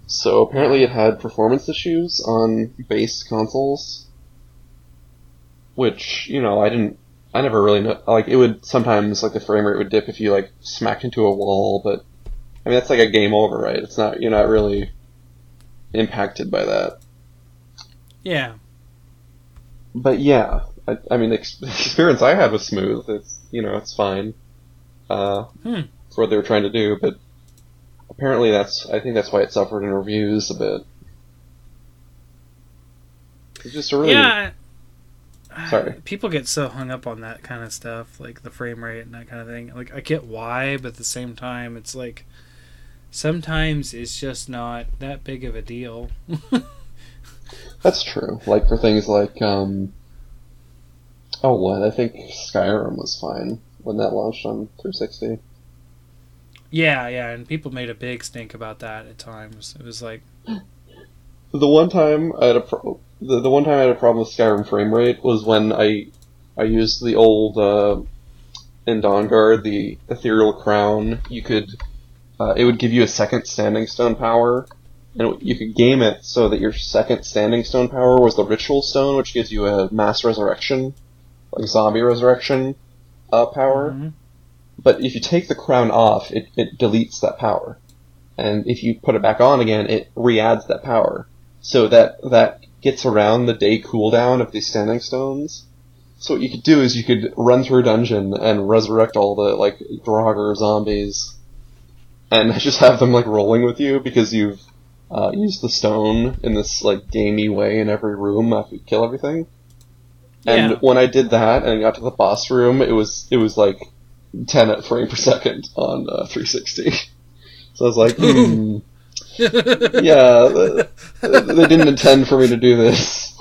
So apparently, it had performance issues on base consoles, which you know I didn't. I never really know. Like it would sometimes like the frame rate would dip if you like smacked into a wall, but I mean that's like a game over, right? It's not you're not really impacted by that. yeah. but yeah, I, I mean, [LAUGHS] the experience I had was smooth. It's you know, it's fine uh, Hmm. for what they were trying to do, but apparently that's I think that's why it suffered in reviews a bit. It's just a really Yeah. Sorry. People get so hung up on that kind of stuff, like the frame rate and that kind of thing. Like I get why, but at the same time it's like sometimes it's just not that big of a deal. [LAUGHS] that's true. Like for things like um, oh what I think Skyrim was fine when that launched on 360. yeah, yeah, and people made a big stink about that at times. It was like [LAUGHS] The one time I had a pro- the, the one time I had a problem with Skyrim frame rate was when I I used the old uh, in Dawnguard the ethereal crown. You could uh, it would give you a second standing stone power, and you could game it so that your second standing stone power was the ritual stone, which gives you a mass resurrection, like zombie resurrection uh, power. mhm. But if you take the crown off, it, it deletes that power. And if you put it back on again, it re-adds that power. So that, that gets around the day cooldown of these standing stones. So what you could do is you could run through a dungeon and resurrect all the, like, Draugr zombies. And I just have them, like, rolling with you because you've, uh, used the stone in this, like, gamey way in every room after you kill everything. And Yeah. when I did that and I got to the boss room, it was, it was like, 10 [LAUGHS] at frame per second on uh, 360. [LAUGHS] So I was like, [LAUGHS] hmm, yeah, th- they didn't intend for me to do this.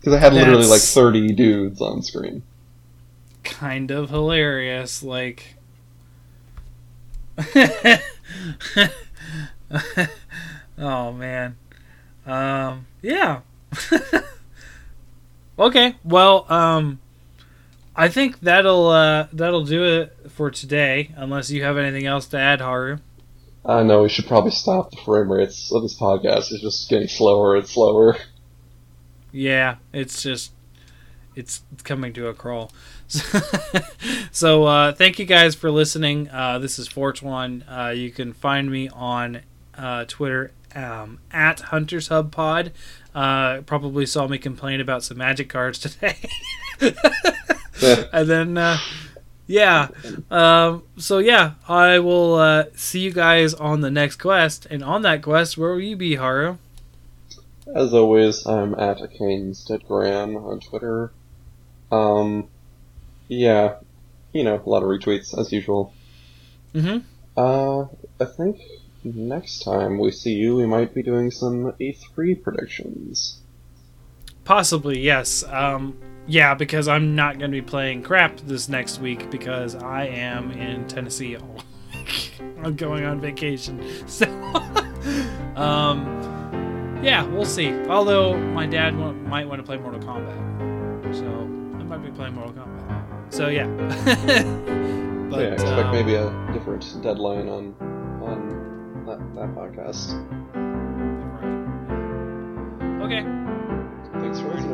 Because I had literally like 30 dudes on screen. kind of hilarious. Like, [LAUGHS] oh man, um, yeah. [LAUGHS] okay, well, um, I think that'll uh, that'll do it for today. Unless you have anything else to add, Haru. I know we should probably stop the frame rates of this podcast. It's just getting slower and slower. Yeah, it's just it's coming to a crawl. [LAUGHS] so uh, thank you guys for listening. Uh, this is Fortuan. Uh, you can find me on uh, Twitter um, at Hunters Hub Pod. Uh, probably saw me complain about some magic cards [LAUGHS] today. [LAUGHS] and then uh, yeah um, so yeah i will uh, see you guys on the next quest and on that quest where will you be haru As always, I'm at Gran on Twitter. Um, yeah, you know, a lot of retweets as usual. mm-hmm Uh, I think next time we see you, we might be doing some E3 predictions. Possibly, yes. Um, yeah, because I'm not going to be playing crap this next week because I am in Tennessee all week. [LAUGHS] I'm going on vacation. [LAUGHS] So, um, yeah, we'll see. Although my dad might want to play Mortal Kombat. So, I might be playing Mortal Kombat. So yeah. [LAUGHS] but, yeah, I expect um, maybe a different deadline on on that, that podcast. Okay. Thanks for listening.